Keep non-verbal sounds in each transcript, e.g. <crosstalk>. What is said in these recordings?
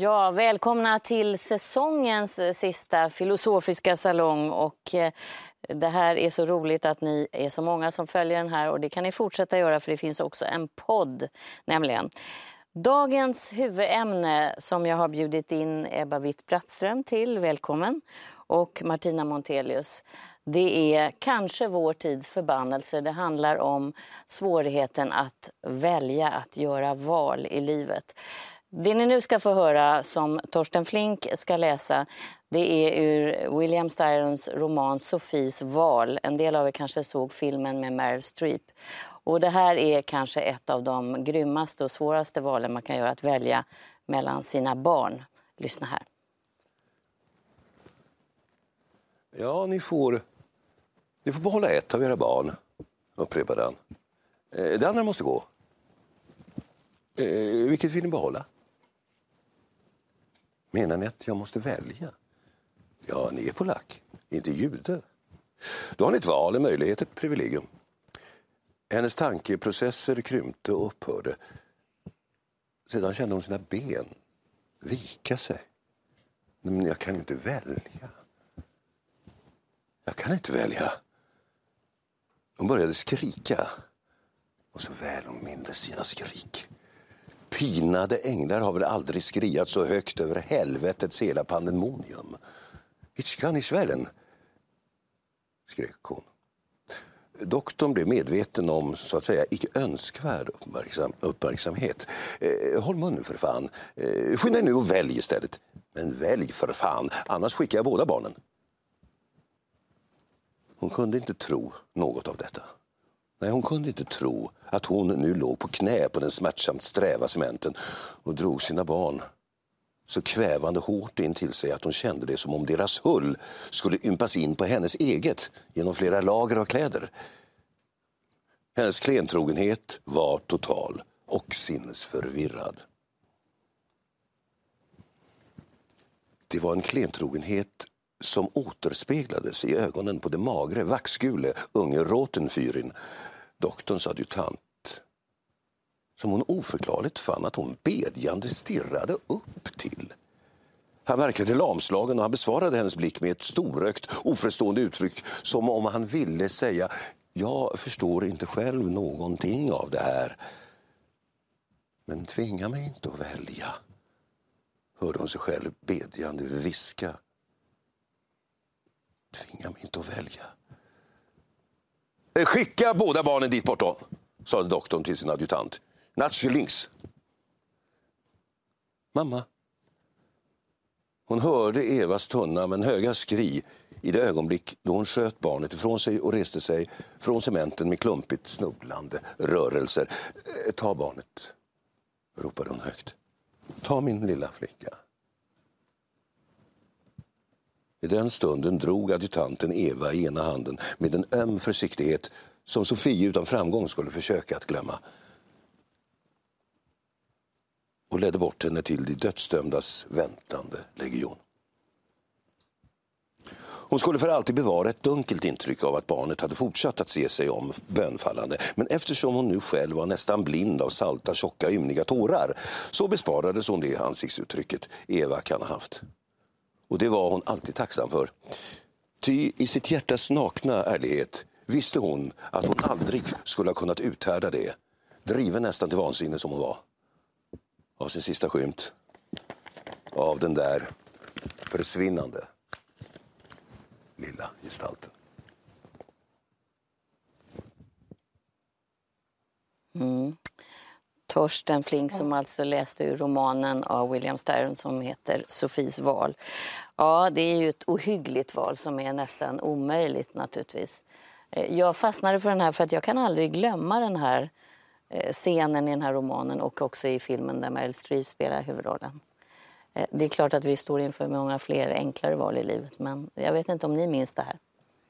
Ja, välkomna till säsongens eh, sista filosofiska salong. Och eh, det här är så roligt att ni är så många som följer den här och det kan ni fortsätta göra för det finns också en podd nämligen. Dagens huvudämne som jag har bjudit in Ebba Witt-Brattström till, välkommen, och Martina Montelius. Det är kanske vår tids förbannelse. Det handlar om svårigheten att välja, att göra val i livet. Det ni nu ska få höra, som Torsten Flink ska läsa, det är ur William Styrons roman Sofies val. En del av er kanske såg filmen med Meryl Streep. Och det här är kanske ett av de grymmaste och svåraste valen man kan göra, att välja mellan sina barn. Lyssna här. Ja, ni får, ni får behålla ett av era barn, upprepade han. Eh, det andra måste gå. Eh, vilket vill ni behålla? Menar ni att jag måste välja? Ja, ni är polack, inte jude. Då har ni ett val, en möjlighet, ett privilegium. Hennes tankeprocesser krympte och upphörde. Sedan kände hon sina ben vika sig. Men jag kan inte välja. Jag kan inte välja. Hon började skrika. Och så väl hon mindes sina skrik. Pinade änglar har väl aldrig skriat så högt över helvetets hela pandemonium. Itchkan i svällen, skrek hon. Doktorn blev medveten om så att säga icke önskvärd uppmärksam, uppmärksamhet. Eh, håll munnen för fan. Eh, skynda nu och välj istället. Men välj för fan, annars skickar jag båda barnen. Hon kunde inte tro något av detta. Nej, hon kunde inte tro att hon nu låg på knä på den smärtsamt sträva cementen och drog sina barn så kvävande hårt in till sig att hon kände det som om deras hull skulle ympas in på hennes eget genom flera lager av kläder. Hennes klentrogenhet var total och sinnesförvirrad. Det var en klentrogenhet som återspeglades i ögonen på det magre, vaxgule unge Rotenfyrin, doktorns adjutant som hon oförklarligt fann att hon bedjande stirrade upp till. Han verkade lamslagen och han besvarade hennes blick med ett storögt, oförstående uttryck som om han ville säga jag förstår inte själv någonting av det här. Men tvinga mig inte att välja, hörde hon sig själv bedjande viska. Tvinga mig inte att välja. Eh, skicka båda barnen dit bort då, sade doktorn till sin adjutant. Natsche links. Mamma. Hon hörde Evas tunna men höga skri i det ögonblick då hon sköt barnet ifrån sig och reste sig från cementen med klumpigt snubblande rörelser. Eh, ta barnet, ropade hon högt. Ta min lilla flicka. I den stunden drog adjutanten Eva i ena handen med en öm försiktighet som Sofie utan framgång skulle försöka att glömma och ledde bort henne till de dödsdömdas väntande legion. Hon skulle för alltid bevara ett dunkelt intryck av att barnet hade fortsatt att se sig om bönfallande. Men eftersom hon nu själv var nästan blind av salta, tjocka, ymniga tårar så besparades hon det ansiktsuttrycket Eva kan ha haft. Och det var hon alltid tacksam för. Ty i sitt hjärtas nakna ärlighet visste hon att hon aldrig skulle ha kunnat uthärda det, driven nästan till vansinne som hon var av sin sista skymt av den där försvinnande lilla gestalten. Mm. Torsten Flink som alltså läste ur romanen av William Styron som heter Sofies val. Ja, det är ju ett ohyggligt val som är nästan omöjligt naturligtvis. Eh, Jag fastnade för den här för att jag kan aldrig glömma den här eh, scenen i den här romanen och också i filmen där Meryl Streep spelar huvudrollen. Eh, det är klart att vi står inför många fler enklare val i livet men jag vet inte om ni minns det här?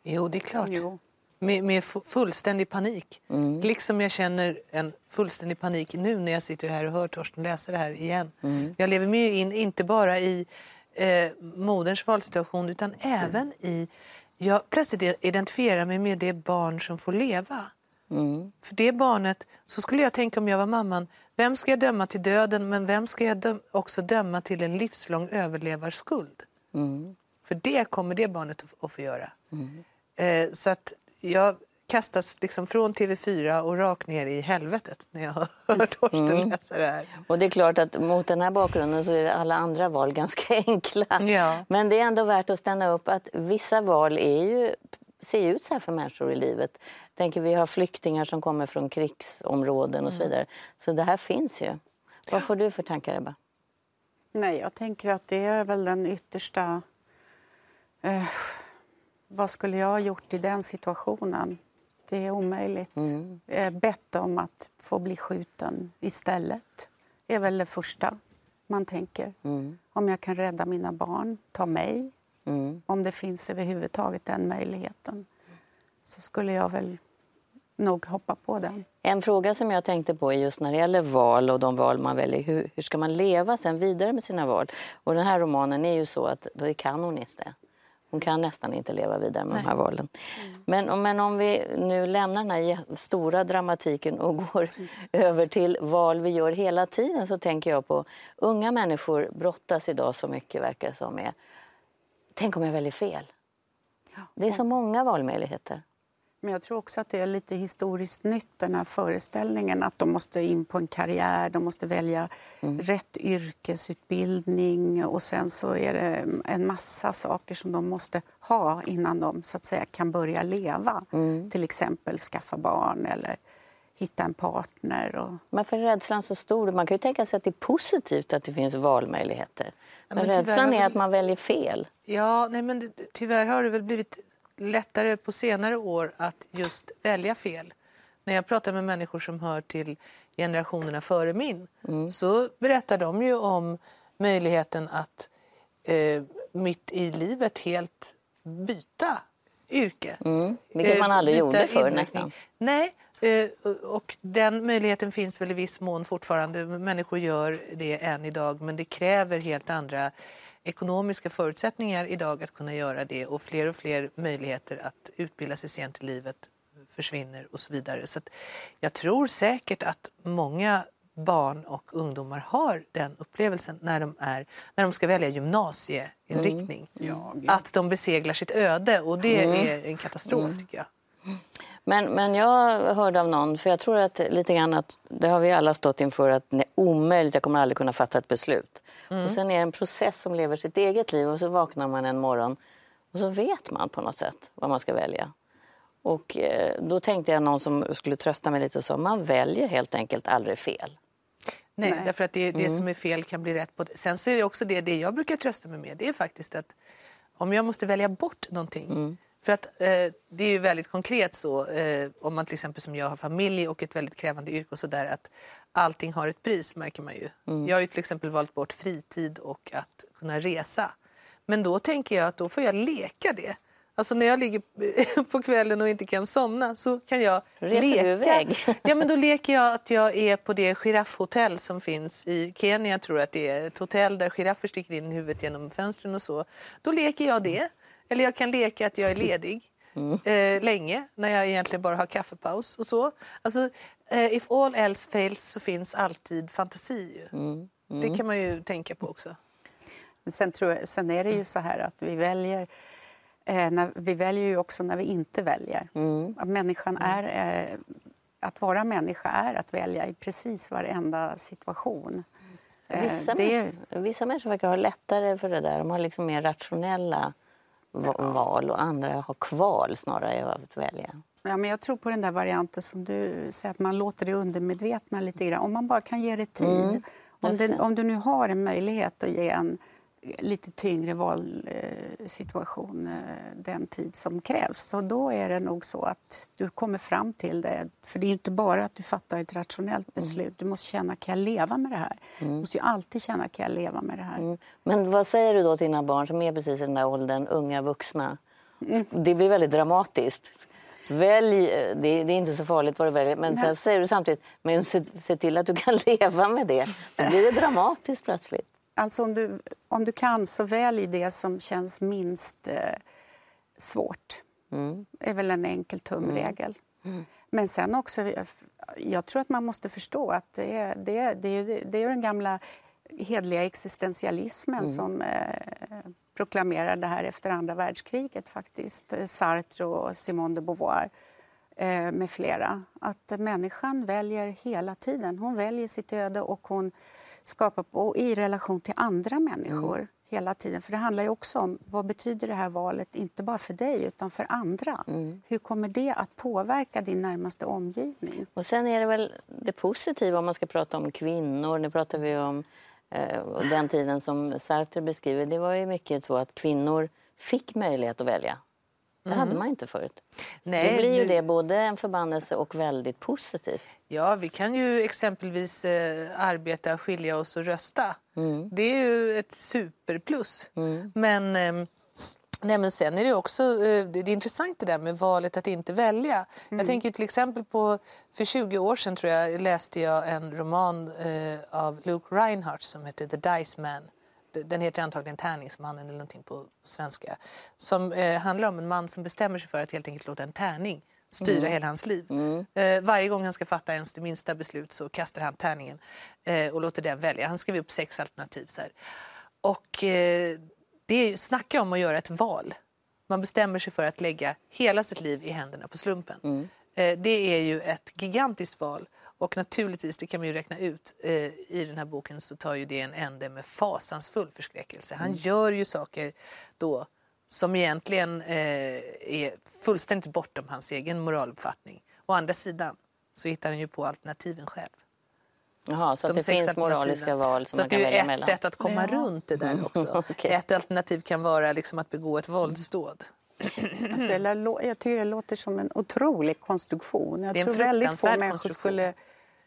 Jo, det är klart. Jo. Med, med fullständig panik. Mm. Liksom jag känner en fullständig panik nu när jag sitter här och hör Torsten läsa det här igen. Mm. Jag lever mig in, inte bara i eh, moderns valsituation utan även i... Jag plötsligt identifierar mig med det barn som får leva. Mm. För det barnet, så skulle jag tänka om jag var mamman, vem ska jag döma till döden men vem ska jag döm också döma till en livslång överlevarskuld? Mm. För det kommer det barnet att få göra. Mm. Eh, så att jag kastas liksom från TV4 och rakt ner i helvetet när jag <laughs> hör Torsten mm. läsa det här. Och det är klart att mot den här bakgrunden så är alla andra val ganska <laughs> enkla. Ja. Men det är ändå värt att stanna upp att vissa val är ju, ser ut så här för människor i livet. Tänker vi har flyktingar som kommer från krigsområden och så mm. vidare. Så det här finns ju. Vad får du för tankar Ebba? Nej, jag tänker att det är väl den yttersta eh, vad skulle jag ha gjort i den situationen? Det är omöjligt. Mm. Bett om att få bli skjuten istället är väl det första man tänker. Mm. Om jag kan rädda mina barn, ta mig. Mm. Om det finns överhuvudtaget den möjligheten så skulle jag väl nog hoppa på den. En fråga som jag tänkte på är just när det gäller val och de val man väljer. Hur, hur ska man leva sen vidare med sina val? Och den här romanen är ju så att då är kanoniskt det. Hon kan nästan inte leva vidare med Nej. de här valen. Mm. Men, men om vi nu lämnar den här stora dramatiken och går mm. <laughs> över till val vi gör hela tiden så tänker jag på unga människor brottas idag så mycket verkar som är Tänk om jag väljer fel? Det är så många valmöjligheter. Men jag tror också att det är lite historiskt nytt, den här föreställningen att de måste in på en karriär, de måste välja mm. rätt yrkesutbildning och sen så är det en massa saker som de måste ha innan de så att säga kan börja leva. Mm. Till exempel skaffa barn eller hitta en partner. Och... Varför är rädslan så stor? Man kan ju tänka sig att det är positivt att det finns valmöjligheter. Men, men rädslan är att man väljer fel. Ja, nej, men tyvärr har det väl blivit lättare på senare år att just välja fel. När jag pratar med människor som hör till generationerna före min mm. så berättar de ju om möjligheten att eh, mitt i livet helt byta yrke. Mm. Vilket man aldrig eh, gjorde förr nästan. Nej, eh, och den möjligheten finns väl i viss mån fortfarande. Människor gör det än idag men det kräver helt andra ekonomiska förutsättningar idag att kunna göra det och fler och fler möjligheter att utbilda sig sent i livet försvinner och så vidare. Så jag tror säkert att många barn och ungdomar har den upplevelsen när de, är, när de ska välja gymnasieinriktning. Mm. Ja, att de beseglar sitt öde och det mm. är en katastrof mm. tycker jag. Men, men jag hörde av någon, för jag tror att lite grann att det har vi alla stått inför att det är omöjligt, jag kommer aldrig kunna fatta ett beslut. Mm. Och sen är det en process som lever sitt eget liv och så vaknar man en morgon och så vet man på något sätt vad man ska välja. Och eh, då tänkte jag någon som skulle trösta mig lite och sa man väljer helt enkelt aldrig fel. Nej, Nej. därför att det, det mm. som är fel kan bli rätt. På det. Sen så är det också det, det jag brukar trösta mig med, det är faktiskt att om jag måste välja bort någonting mm. För att eh, det är ju väldigt konkret så, eh, om man till exempel som jag har familj och ett väldigt krävande yrke och sådär, att allting har ett pris märker man ju. Mm. Jag har ju till exempel valt bort fritid och att kunna resa. Men då tänker jag att då får jag leka det. Alltså när jag ligger <laughs> på kvällen och inte kan somna så kan jag Reser leka. Du iväg? <laughs> Ja, men då leker jag att jag är på det giraffhotell som finns i Kenya. Jag tror att det är ett hotell där giraffer sticker in huvudet genom fönstren och så. Då leker jag det. Eller jag kan leka att jag är ledig mm. eh, länge när jag egentligen bara har kaffepaus och så. Alltså, eh, if all else fails så finns alltid fantasi. Mm. Mm. Det kan man ju tänka på också. Sen, tror jag, sen är det ju så här att vi väljer eh, när, vi väljer ju också när vi inte väljer. Mm. Att människan mm. är... Eh, att vara människa är att välja i precis varenda situation. Vissa, det... människor, vissa människor verkar ha lättare för det där. De har liksom mer rationella val och andra har kval snarare att välja. Ja, men jag tror på den där varianten som du säger, att man låter det undermedvetna lite grann. Om man bara kan ge det tid. Mm, om, det, om, du nu har en möjlighet att ge en lite tyngre valsituation eh, den tid som krävs. Så då är det nog så att du kommer fram till det. För det är inte bara att du fattar ett rationellt mm. beslut. Du måste känna, kan jag leva med det här? Mm. Du måste ju alltid känna, kan jag leva med det här? Mm. Men vad säger du då till dina barn som är precis i den där åldern, unga vuxna? Mm. Det blir väldigt dramatiskt. Välj, det, det, är inte så farligt vad du väljer, men sen säger du samtidigt men se, se, till att du kan <laughs> leva med det. Då blir det dramatiskt plötsligt. Alltså om du, om du kan, så välj det som känns minst eh, svårt. Mm. Det är väl en enkel tumregel. Mm. Mm. Men sen också, jag tror att man måste förstå att det är, det är, det är, det är den gamla hedliga existentialismen mm. som eh, proklamerar det här efter andra världskriget faktiskt. Sartre och Simone de Beauvoir eh, med flera. Att människan väljer hela tiden. Hon väljer sitt öde och hon skapa på, i relation till andra människor mm. hela tiden. För det handlar ju också om vad betyder det här valet, inte bara för dig utan för andra. Mm. Hur kommer det att påverka din närmaste omgivning? Och sen är det väl det positiva om man ska prata om kvinnor. Nu pratar vi om eh, den tiden som Sartre beskriver. Det var ju mycket så att kvinnor fick möjlighet att välja. Det hade mm. man inte förut. Nej, det blir ju det både en förbannelse och väldigt positivt. Ja, vi kan ju exempelvis eh, arbeta, skilja oss och rösta. Mm. Det är ju ett superplus. Mm. Men, eh, nej, men sen är det också eh, det är intressant det där med valet att inte välja. Jag mm. tänker till exempel på, för 20 år sedan tror jag läste jag en roman eh, av Luke Reinhardt som heter The Dice Man den heter antagligen Tärningsmannen eller någonting på svenska. Som eh, handlar om en man som bestämmer sig för att helt enkelt låta en tärning styra mm. hela hans liv. Mm. Eh, varje gång han ska fatta ens det minsta beslut så kastar han tärningen eh, och låter den välja. Han skriver upp sex alternativ. Så här. Och eh, det är, snacka om att göra ett val. Man bestämmer sig för att lägga hela sitt liv i händerna på slumpen. Mm. Eh, det är ju ett gigantiskt val och naturligtvis, det kan man ju räkna ut, eh, i den här boken så tar ju det en ände med fasansfull förskräckelse. Han mm. gör ju saker då som egentligen eh, är fullständigt bortom hans egen moraluppfattning. Å andra sidan så hittar han ju på alternativen själv. Jaha, så att det finns moraliska val som så man kan välja mellan? Det är ett sätt att komma ja. runt det där <laughs> också. okay. Ett alternativ kan vara liksom att begå ett våldsdåd. Alltså, jag tycker det låter som en otrolig konstruktion. Jag tror väldigt få människor skulle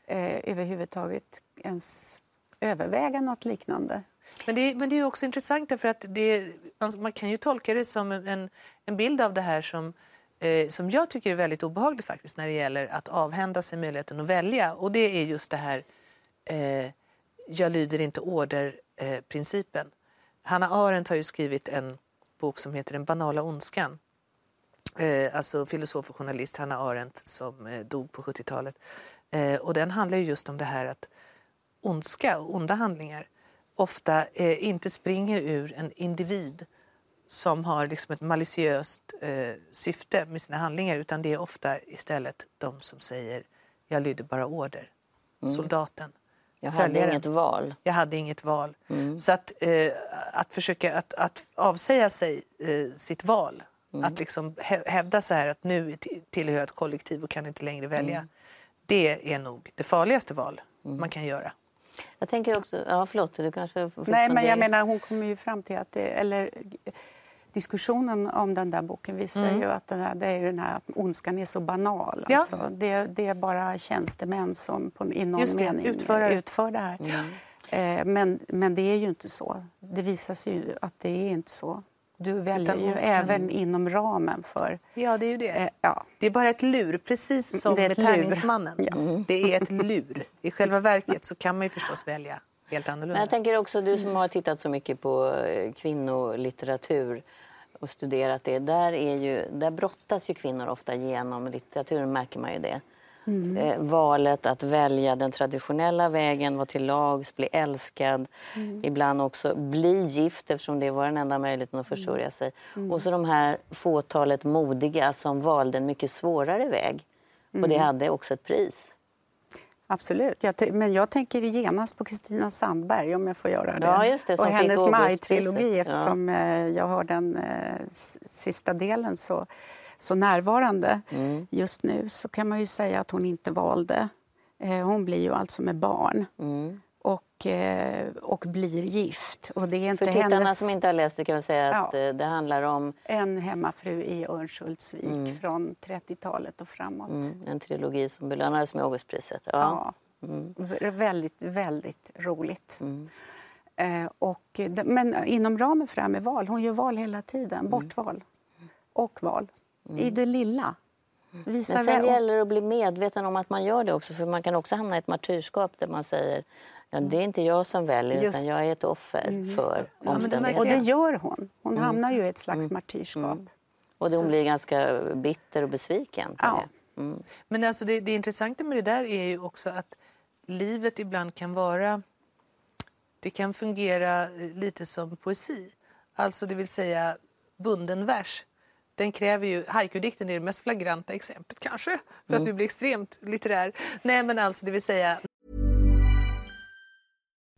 eh, överhuvudtaget ens överväga något liknande. Men det, men det är också intressant för att det, man kan ju tolka det som en, en bild av det här som, eh, som jag tycker är väldigt obehagligt faktiskt när det gäller att avhända sig möjligheten att välja. Och det är just det här eh, jag lyder inte order-principen. Eh, Hanna Arendt har ju skrivit en bok som heter Den banala ondskan. Eh, alltså filosof och journalist Hanna Arendt som eh, dog på 70-talet. Eh, och den handlar ju just om det här att ondska och onda handlingar ofta eh, inte springer ur en individ som har liksom ett maliciöst eh, syfte med sina handlingar utan det är ofta istället de som säger jag lydde bara order. Mm. Soldaten. Jag hade följaren. inget val. Jag hade inget val. Mm. Så att, eh, att försöka att, att avsäga sig eh, sitt val, mm. att liksom hävda så här att nu tillhör jag ett kollektiv och kan inte längre välja. Mm. Det är nog det farligaste val mm. man kan göra. Jag tänker också, ja förlåt, du kanske Nej, men jag menar hon kommer ju fram till att det, eller diskussionen om den där boken visar mm. ju att den här, det är den här ondskan är så banal. Ja. Alltså. Det, det, är bara tjänstemän som på, i någon det, mening utför, utför det här. Mm. Eh, men, men det är ju inte så. Det visar sig ju att det är inte så. Du väljer ju även inom ramen för... Ja, det är ju det. Eh, ja. Det är bara ett lur, precis som med tärningsmannen. Ja. Mm. Det är ett lur. I själva verket så kan man ju förstås välja helt annorlunda. Men jag tänker också, du som har tittat så mycket på eh, kvinnolitteratur och studerat det. Där, är ju, där brottas ju kvinnor ofta genom litteraturen, märker man ju det. Mm. Eh, valet att välja den traditionella vägen, vara till lags, bli älskad. Mm. Ibland också bli gift eftersom det var den enda möjligheten att försörja sig. Mm. Och så de här fåtalet modiga som valde en mycket svårare väg. Och det mm. hade också ett pris. Absolut. Jag men jag tänker genast på Kristina Sandberg om jag får göra det. Ja, det och hennes Maj-trilogi eftersom ja. Eh, jag har den eh, sista delen så så närvarande mm. just nu så kan man ju säga att hon inte valde. Eh, hon blir ju alltså med barn. Mm. Och, eh, och blir gift. Och det är inte För tittarna hennes... som inte har läst det kan vi säga att ja. Eh, det handlar om... En hemmafru i Örnsköldsvik mm. från 30-talet och framåt. Mm. En trilogi som belönades med Augustpriset. Ja. ja. Mm. Väldigt, väldigt roligt. Mm. Eh, och, men inom ramen för det här med val, hon gör val hela tiden, mm. bortval och val. I det lilla. Visa Men sen väl. gäller det att bli medveten om att man gör det också. För man kan också hamna i ett martyrskap där man säger ja, det är inte jag som väljer Just. utan jag är ett offer mm. för ja, omständigheterna. Och det gör hon. Hon mm. hamnar ju i ett slags mm. martyrskap. Mm. Och hon blir ganska bitter och besviken ja. det. Mm. Men alltså det, det intressanta med det där är ju också att livet ibland kan vara... Det kan fungera lite som poesi. Alltså det vill säga bunden vers den kräver ju, haiku-dikten är det mest flagranta exemplet kanske, för mm. att du blir extremt litterär. Nej men alltså det vill säga...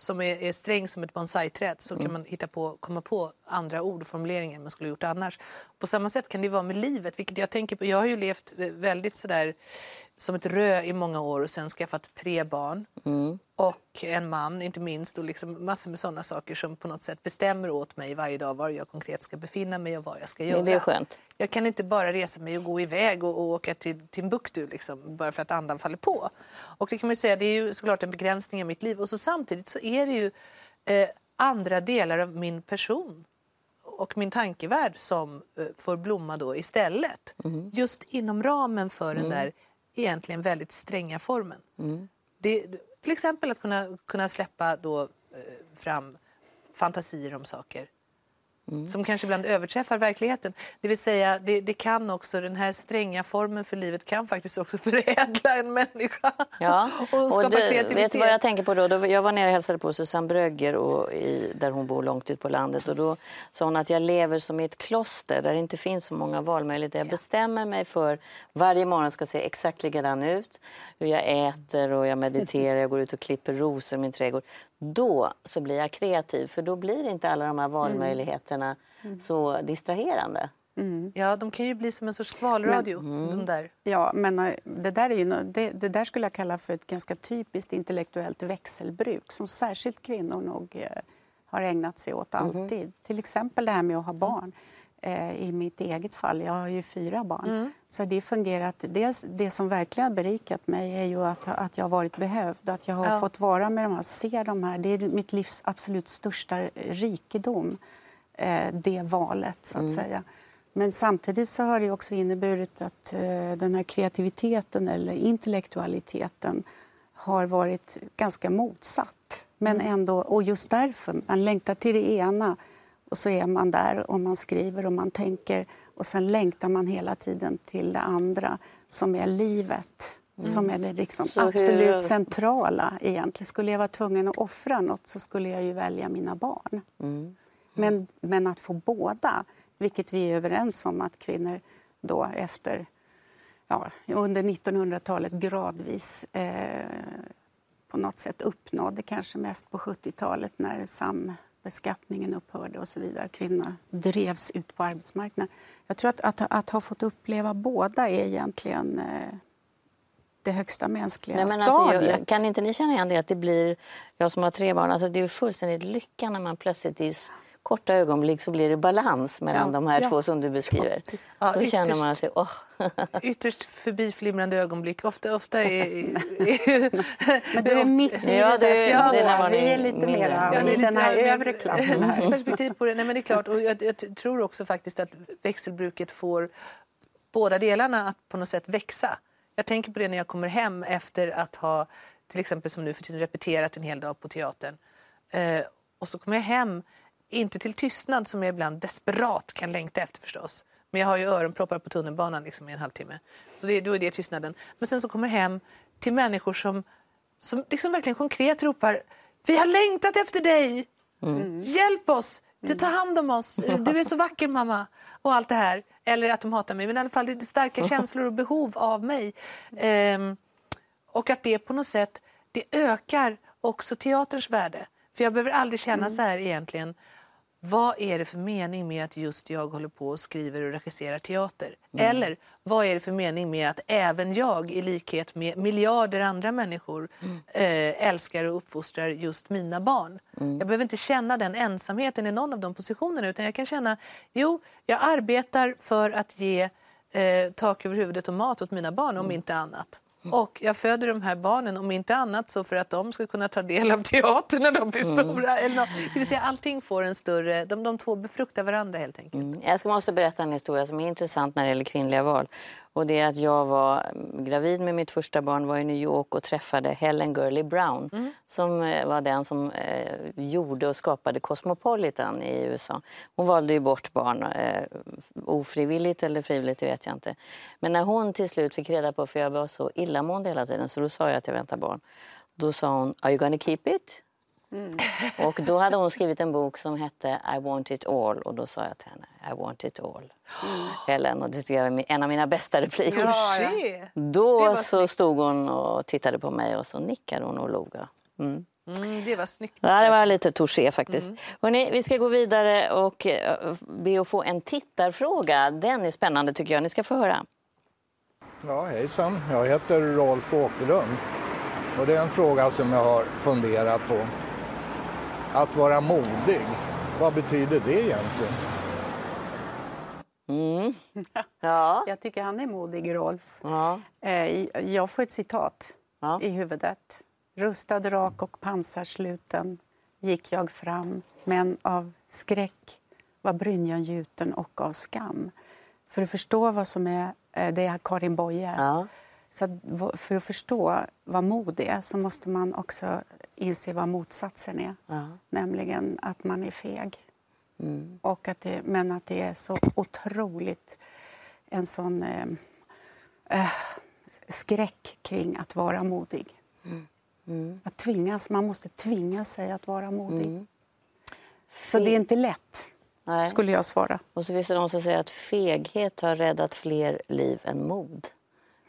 som är, är sträng som ett bonsaiträd så mm. kan man hitta på, komma på andra ord och formuleringar man skulle gjort annars. På samma sätt kan det vara med livet, vilket jag tänker på. Jag har ju levt väldigt sådär som ett rö i många år och sen skaffat tre barn. Mm. Och en man, inte minst, och liksom massor med sådana saker som på något sätt bestämmer åt mig varje dag var jag konkret ska befinna mig och vad jag ska göra. det är skönt. Jag kan inte bara resa mig och gå iväg och, och åka till Timbuktu liksom, bara för att andan faller på. Och det kan man säga, det är ju såklart en begränsning i mitt liv. Och så samtidigt så är det ju eh, andra delar av min person och min tankevärld som eh, får blomma då istället. Mm. Just inom ramen för mm. den där egentligen väldigt stränga formen. Mm. Det, till exempel att kunna, kunna släppa då, eh, fram fantasier om saker Mm. som kanske ibland överträffar verkligheten. Det vill säga, det, det, kan också, den här stränga formen för livet kan faktiskt också <laughs> förädla en människa ja. <laughs> och skapa och du, kreativitet. Vet du vad jag tänker på då? då? Jag var nere och hälsade på Susanne Brögger och i, där hon bor långt ut på landet och då sa hon att jag lever som i ett kloster där det inte finns så många valmöjligheter. Jag ja. bestämmer mig för varje morgon ska se exakt likadan ut. Hur jag äter och jag mediterar, jag går ut och klipper rosor i min trädgård då så blir jag kreativ för då blir inte alla de här valmöjligheterna mm. så distraherande. Mm. Ja, de kan ju bli som en sorts skvalradio. Men, mm. de där. Ja, men eh, det där, är ju, det, det, där skulle jag kalla för ett ganska typiskt intellektuellt växelbruk som särskilt kvinnor nog eh, har ägnat sig åt mm-hmm. alltid. Mm. Till exempel det här med att ha barn i mitt eget fall. Jag har ju fyra barn. Mm. Så det fungerat. Dels, det som verkligen har berikat mig är ju att, att jag har varit behövd. Att jag har ja. fått vara med de här, se de här. Det är mitt livs absolut största rikedom. Eh, det valet, så att mm. säga. Men samtidigt så har det också inneburit att eh, den här kreativiteten eller intellektualiteten har varit ganska motsatt. Men mm. ändå, och just därför, man längtar till det ena och så är man där och man skriver och man tänker och sen längtar man hela tiden till det andra som är livet. Mm. Som är det liksom absolut hur... centrala egentligen. Skulle jag vara tvungen att offra något så skulle jag ju välja mina barn. Mm. Men, men att få båda, vilket vi är överens om att kvinnor då efter ja, under 1900-talet gradvis eh, på något sätt uppnådde, kanske mest på 70-talet när sam beskattningen upphörde och så vidare. Kvinnor drevs ut på arbetsmarknaden. Jag tror att, att, att ha fått uppleva båda är egentligen eh, det högsta mänskliga Nej, men stadiet. Alltså, jag, kan inte ni känna igen det att det blir, jag som har tre barn, alltså det är fullständigt lycka när man plötsligt i korta ögonblick så blir det balans mellan ja, de här ja. två som du beskriver. Ja, Då ytterst, känner man sig... Oh. <laughs> ytterst förbiflimrande ögonblick. Ofta, ofta är... <laughs> Men du är mitt i ja, det, där. Ja, det är vi är lite mer ja, i den här övre klassen. Här. <laughs> Perspektiv på det. Nej, men det är klart. Och jag, jag tror också faktiskt att växelbruket får båda delarna att på något sätt växa. Jag tänker på det när jag kommer hem efter att ha till exempel som nu för tiden repeterat en hel dag på teatern. Eh, och så kommer jag hem inte till tystnad som jag ibland desperat kan längta efter förstås. Men jag har ju öronproppar på tunnelbanan liksom i en halvtimme. Så det, då är det tystnaden. Men sen så kommer jag hem till människor som, som liksom verkligen konkret ropar Vi har längtat efter dig! Mm. Hjälp oss! Du tar hand om oss. Du är så vacker, mamma. Och allt det här. Eller att de hatar mig, men i alla fall det är starka känslor och behov av mig. Um, och att det på något sätt det ökar också teaterns värde. För jag behöver aldrig känna mm. så här egentligen. Vad är det för mening med att just jag håller på och skriver och regisserar teater? Mm. Eller vad är det för mening med att även jag, i likhet med miljarder andra människor, mm. eh, älskar och uppfostrar just mina barn? Mm. Jag behöver inte känna den ensamheten i någon av de positionerna utan jag kan känna, jo, jag arbetar för att ge eh, tak över huvudet och mat åt mina barn, om mm. inte annat. Och jag föder de här barnen, om inte annat så för att de ska kunna ta del av teater när de blir mm. stora. Eller det vill säga allting får en större, de, de två befruktar varandra helt enkelt. Mm. Jag måste berätta en historia som är intressant när det gäller kvinnliga val. Och det är att jag var gravid med mitt första barn, var i New York och träffade Helen Gurley Brown mm. som eh, var den som eh, gjorde och skapade Cosmopolitan i USA. Hon valde ju bort barn, eh, ofrivilligt eller frivilligt, vet jag inte. Men när hon till slut fick reda på, för jag var så illamående hela tiden, så då sa jag att jag väntar barn. Då sa hon, are you gonna keep it? Mm. Och då hade hon skrivit en bok som hette I want it all och då sa jag till henne I want it all. Mm. <gasps> Helen och det tycker jag är en av mina bästa repliker. Ja, ja. Då så stod hon och tittade på mig och så nickade hon och log. Mm. Mm, det var snyggt. Ja, det var lite touché faktiskt. Mm. Hörrni, vi ska gå vidare och eh, be att få en tittarfråga. Den är spännande tycker jag. Ni ska få höra. Ja, hejsan. Jag heter Rolf Åkerlund. Och det är en fråga som jag har funderat på. Att vara modig, vad betyder det egentligen? Mm. <laughs> Ja. Jag tycker han är modig, Rolf. Ja. Eh, jag får ett citat ja. i huvudet. Rustad, rak och pansarsluten gick jag fram men av skräck var brynjan gjuten och av skam. För att förstå vad som är... Eh, det är Karin Boye. Ja. Så för att förstå vad mod är så måste man också inse vad motsatsen är. Ja. Nämligen att man är feg. Mm. Och att det, men att det är så otroligt en sån eh, eh, skräck kring att vara modig. Mm. Mm. Att tvingas, man måste tvinga sig att vara modig. Mm. Så det är inte lätt, Nej. skulle jag svara. Och så finns det någon som säger att feghet har räddat fler liv än mod.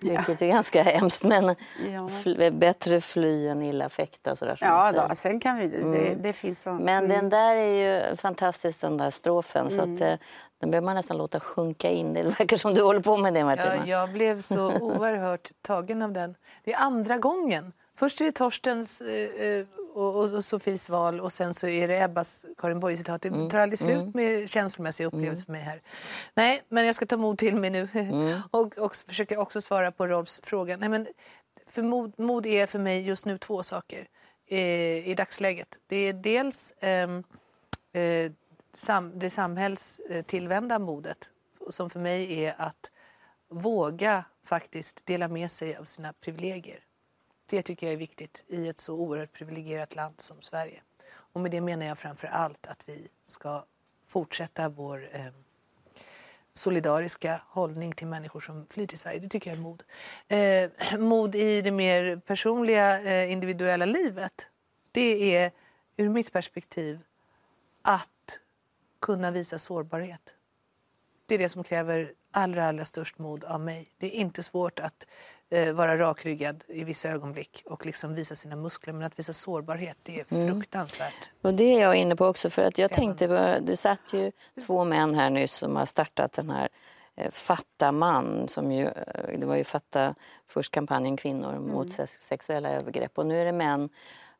Vilket ja. är ganska hemskt, men ja. bättre fly än illa fäkta. Sådär, ja, då, sen kan vi, mm. det, det, finns så. Men mm. den där är ju fantastisk, den där strofen. Mm. Så att, eh, den behöver man nästan låta sjunka in. Det verkar som du håller på med det, Martina. Ja, jag blev så <laughs> oerhört tagen av den. Det är andra gången. Först är det Torstens eh, eh och, och, och Sofies val och sen så är det Ebbas Karin Boye-citat. Det mm. tar aldrig slut mm. med känslomässiga upplevelser för mig här. Nej, men jag ska ta mod till mig nu mm. <laughs> och, och försöka också svara på Rolfs fråga. Nej, men för mod, mod är för mig just nu två saker eh, i dagsläget. Det är dels ehm, eh, sam, det samhällstillvända modet som för mig är att våga faktiskt dela med sig av sina privilegier. Det tycker jag är viktigt i ett så oerhört privilegierat land som Sverige. Och med det menar jag framför allt att vi ska fortsätta vår eh, solidariska hållning till människor som flyr till Sverige. Det tycker jag är mod. Eh, mod i det mer personliga, eh, individuella livet. Det är ur mitt perspektiv att kunna visa sårbarhet. Det är det som kräver allra, allra störst mod av mig. Det är inte svårt att eh, vara rakryggad i vissa ögonblick och liksom visa sina muskler. Men att visa sårbarhet, det är mm. fruktansvärt. Mm. Och det är jag inne på också. För att jag tänkte, det satt ju två män här nyss som har startat den här eh, Fatta man, som ju, eh, det var ju Fatta först kampanjen Kvinnor mot mm. sexuella övergrepp. Och nu är det män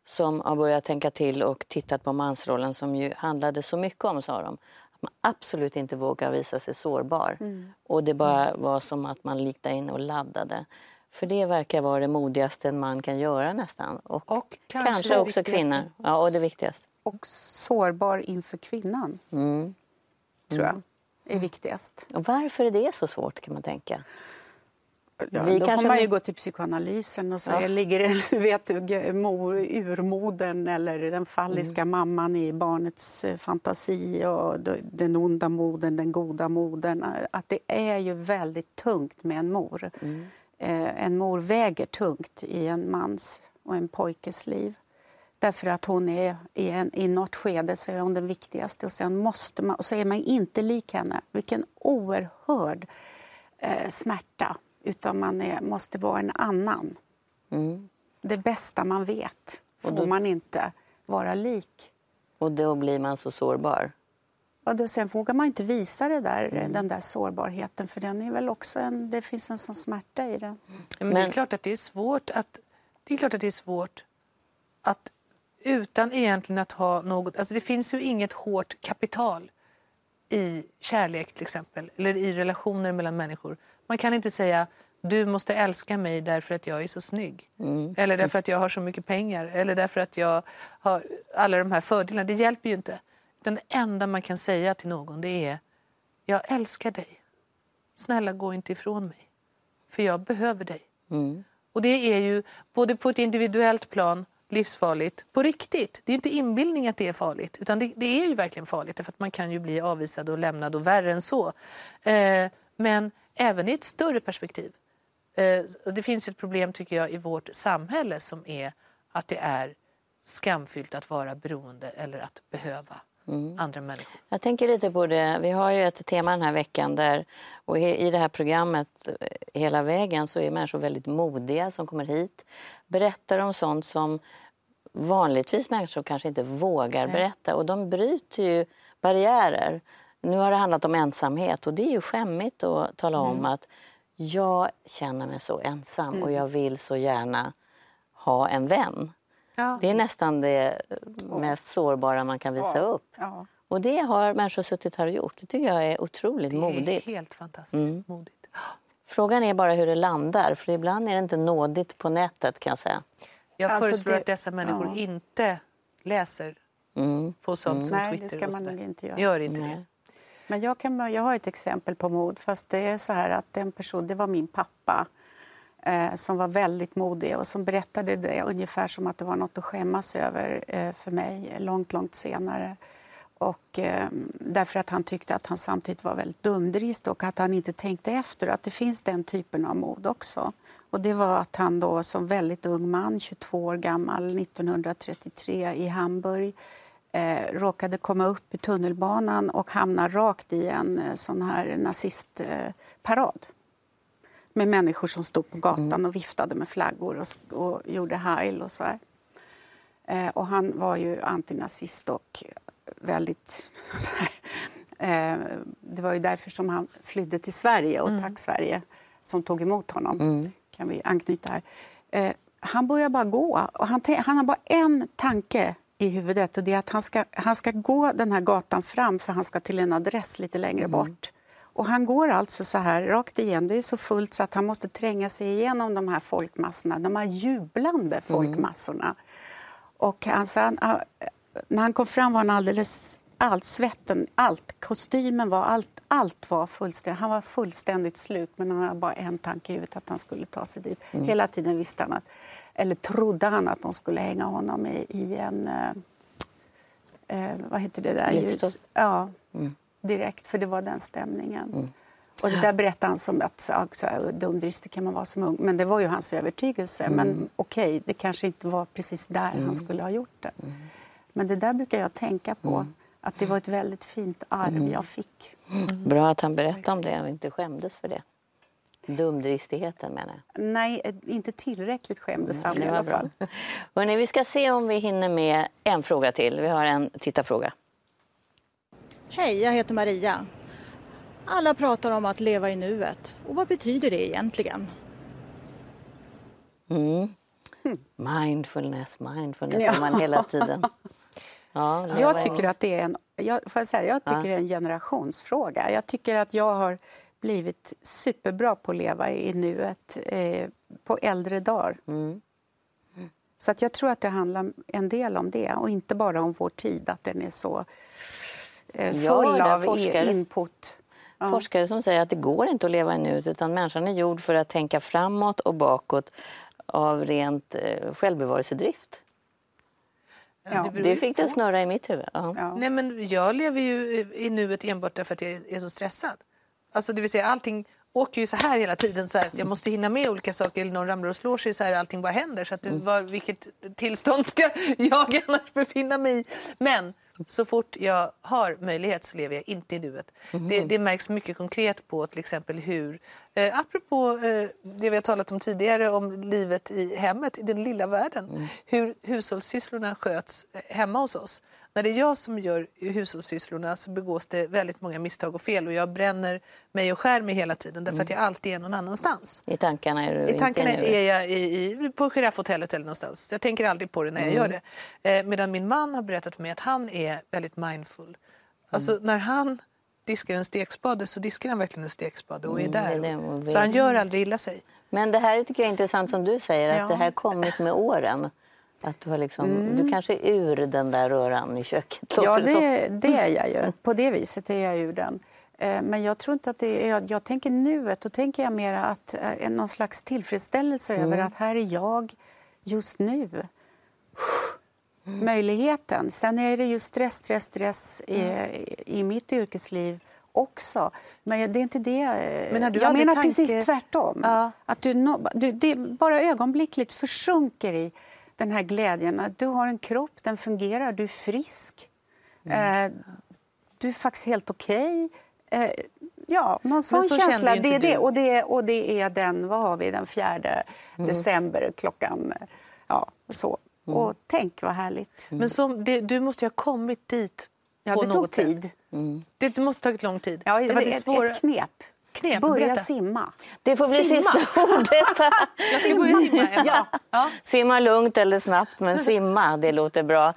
som har börjat tänka till och tittat på mansrollen som ju handlade så mycket om, sa de, att man absolut inte vågar visa sig sårbar. Mm. Och det bara var som att man där inne och laddade. För det verkar vara det modigaste en man kan göra nästan. Och, och kanske, kanske också kvinnor. Ja, och det viktigaste. Och sårbar inför kvinnan, mm. tror jag, är viktigast. Och varför är det så svårt kan man tänka? Ja, vi då får man ju gå till psykoanalysen och så ja. ligger <laughs> du vet, urmodern eller den falliska mm. mamman i barnets eh, fantasi och den onda modern, den goda modern. Att det är ju väldigt tungt med en mor. Mm. Eh, en mor väger tungt i en mans och en pojkes liv. Därför att hon är i, en, i något skede så är hon den viktigaste och sen måste man, och så är man inte lik henne. Vilken oerhörd eh, smärta. Utan man är, måste vara en annan. Mm. Det bästa man vet får då, man inte vara lik. Och då blir man så sårbar? Och då, sen vågar man inte visa det där, mm. den där sårbarheten för den är väl också en, det finns en sån smärta i den. Men, Men det är klart att det är svårt att, det är klart att det är svårt att utan egentligen att ha något... Alltså det finns ju inget hårt kapital i kärlek till exempel, eller i relationer mellan människor. Man kan inte säga du måste älska mig därför att jag är så snygg. Mm. Eller därför att jag har så mycket pengar. Eller därför att jag har alla de här fördelarna. Det hjälper ju inte. Den enda man kan säga till någon det är jag älskar dig. Snälla gå inte ifrån mig. För jag behöver dig. Mm. Och det är ju både på ett individuellt plan livsfarligt på riktigt. Det är inte inbildning att det är farligt, utan det, det är ju verkligen farligt för att man kan ju bli avvisad och lämnad och värre än så. Eh, men även i ett större perspektiv. Eh, det finns ett problem tycker jag i vårt samhälle som är att det är skamfyllt att vara beroende eller att behöva. Mm. andra människor. Jag tänker lite på det. Vi har ju ett tema den här veckan där och i det här programmet eh, hela vägen så är människor väldigt modiga som kommer hit. Berättar om sånt som vanligtvis människor kanske inte vågar Nej. berätta och de bryter ju barriärer. Nu har det handlat om ensamhet och det är ju skämmigt att tala om mm. att jag känner mig så ensam mm. och jag vill så gärna ha en vän. Ja. Det är nästan det mest sårbara man kan visa ja. upp. Ja. Och det har människor suttit här och gjort. Det tycker jag är otroligt modigt. Det är helt fantastiskt mm. modigt. Frågan är bara hur det landar, för ibland är det inte nådigt på nätet kan jag säga. Jag alltså föreslår det, att dessa människor ja. inte läser mm. på sånt mm. som Nej, Twitter. Nej, det ska man nog inte göra. Gör inte det. Men jag, kan, jag har ett exempel på mod, fast det är så här att den person, det var min pappa eh, som var väldigt modig och som berättade det ungefär som att det var något att skämmas över eh, för mig långt, långt senare. Och, eh, därför att han tyckte att han samtidigt var väldigt dumdrist och att han inte tänkte efter att det finns den typen av mod också. Och det var att han då som väldigt ung man, 22 år gammal, 1933 i Hamburg eh, råkade komma upp i tunnelbanan och hamna rakt i en eh, sån här nazistparad. Eh, med människor som stod på gatan mm. och viftade med flaggor och, och gjorde heil och så här. Eh, och han var ju antinazist och väldigt... <laughs> eh, det var ju därför som han flydde till Sverige och mm. tack Sverige som tog emot honom. Mm. kan vi anknyta här. Han börjar bara gå och han, han har bara en tanke i huvudet och det är att han ska, han ska gå den här gatan fram för han ska till en adress lite längre mm. bort. Och han går alltså så här rakt igen. Det är så fullt så att han måste tränga sig igenom de här folkmassorna, de här jublande mm. folkmassorna. Mm. Och alltså, han, när han kom fram var han alldeles allt, svetten, allt, kostymen var, allt, allt var fullständigt. Han var fullständigt slut men han hade bara en tanke i huvudet att han skulle ta sig dit. Mm. Hela tiden visste han att, eller trodde han att de skulle hänga honom i, i en, eh, eh vad heter det där? Ljus. Ja, mm. direkt för det var den stämningen. Mm. Och det där berättade han som att så, så här, dumdristig kan man vara som ung. Men det var ju hans övertygelse. Mm. Men okej, okay, det kanske inte var precis där han mm. skulle ha gjort det. Mm. Men det där brukar jag tänka på. Mm. Att det var ett väldigt fint arv mm. jag fick. Mm. Bra att han berättade om det och inte skämdes för det. Dumdristigheten menar jag. Nej, inte tillräckligt skämdes han i alla fall. Hörrni, vi ska se om vi hinner med en fråga till. Vi har en tittarfråga. Hej, jag heter Maria. Alla pratar om att leva i nuet. Och vad betyder det egentligen? Mm. Mindfulness, mindfulness ja. man hela tiden. Ja, jag tycker att det är en, jag, får säga, jag tycker ja. det är en generationsfråga. Jag tycker att jag har blivit superbra på att leva i nuet eh, på äldre dagar. Mm. Så att jag tror att det handlar en del om det och inte bara om vår tid, att den är så eh, full ja, av forskare, input. Ja. Forskare som säger att det går inte att leva i nuet utan människan är gjord för att tänka framåt och bakåt av rent eh, självbevarelsedrift. Ja, det, det fick det snurra i mitt huvud. Ja. Ja. Nej, men jag lever ju i nuet enbart därför att jag är så stressad. Alltså, det vill säga allting, åker ju så här hela tiden. Så här, jag måste hinna med olika saker. Eller någon ramlar och slår sig så här allting bara händer. Så att mm. var, vilket tillstånd ska <laughs> jag annars befinna mig i? Men så fort jag har möjlighet så lever jag inte i nuet. Mm. Det, det, märks mycket konkret på till exempel hur, eh, apropå eh, det vi har talat om tidigare om livet i hemmet, i den lilla världen, mm. hur hushållssysslorna sköts eh, hemma hos oss. När det är jag som gör hushållssysslorna så begås det väldigt många misstag och fel och jag bränner mig och skär mig hela tiden därför mm. att jag alltid är någon annanstans. I tankarna är du I tankarna är jag i, i, på Giraffhotellet eller någonstans. Jag tänker aldrig på det när jag mm. gör det. Eh, medan min man har berättat för mig att han är väldigt mindful. Alltså mm. när han diskar en stekspade så diskar han verkligen en stekspade och är mm, där. så han gör aldrig illa sig. Men det här tycker jag är intressant som du säger, att ja. det här kommit med åren. Att du, har liksom, mm. du kanske är ur den där röran i köket? Ja, det, det, är jag ju. På det viset är jag ur den. Eh, men jag tror inte att det är... Jag, tänker nuet. Då tänker jag mer att eh, någon slags tillfredsställelse mm. över att här är jag just nu. Mm. Möjligheten. Sen är det ju stress, stress, stress i, mm. i mitt yrkesliv också. Men det är inte det. Men jag menar tanke... precis tvärtom. Ja. Att du, du, det bara ögonblickligt försjunker i den här glädjen. Att du har en kropp, den fungerar, du är frisk. Mm. Eh, du är faktiskt helt okej. Okay. Eh, ja, någon sån så känsla. Det är det. Och, det, och det är den, vad har vi, den fjärde mm. december klockan... Ja, så. Mm. Och tänk vad härligt. Men som, det, du måste ju ha kommit dit Ja, det tog tid. Mm. Det måste ha tagit lång tid. Ja, det, det, det svåra... ett knep knep. Börja berätta. simma. Det får bli simma. sista <laughs> ordet. Jag ska börja simma. Ja. ja. Simma lugnt eller snabbt, men simma, det låter bra.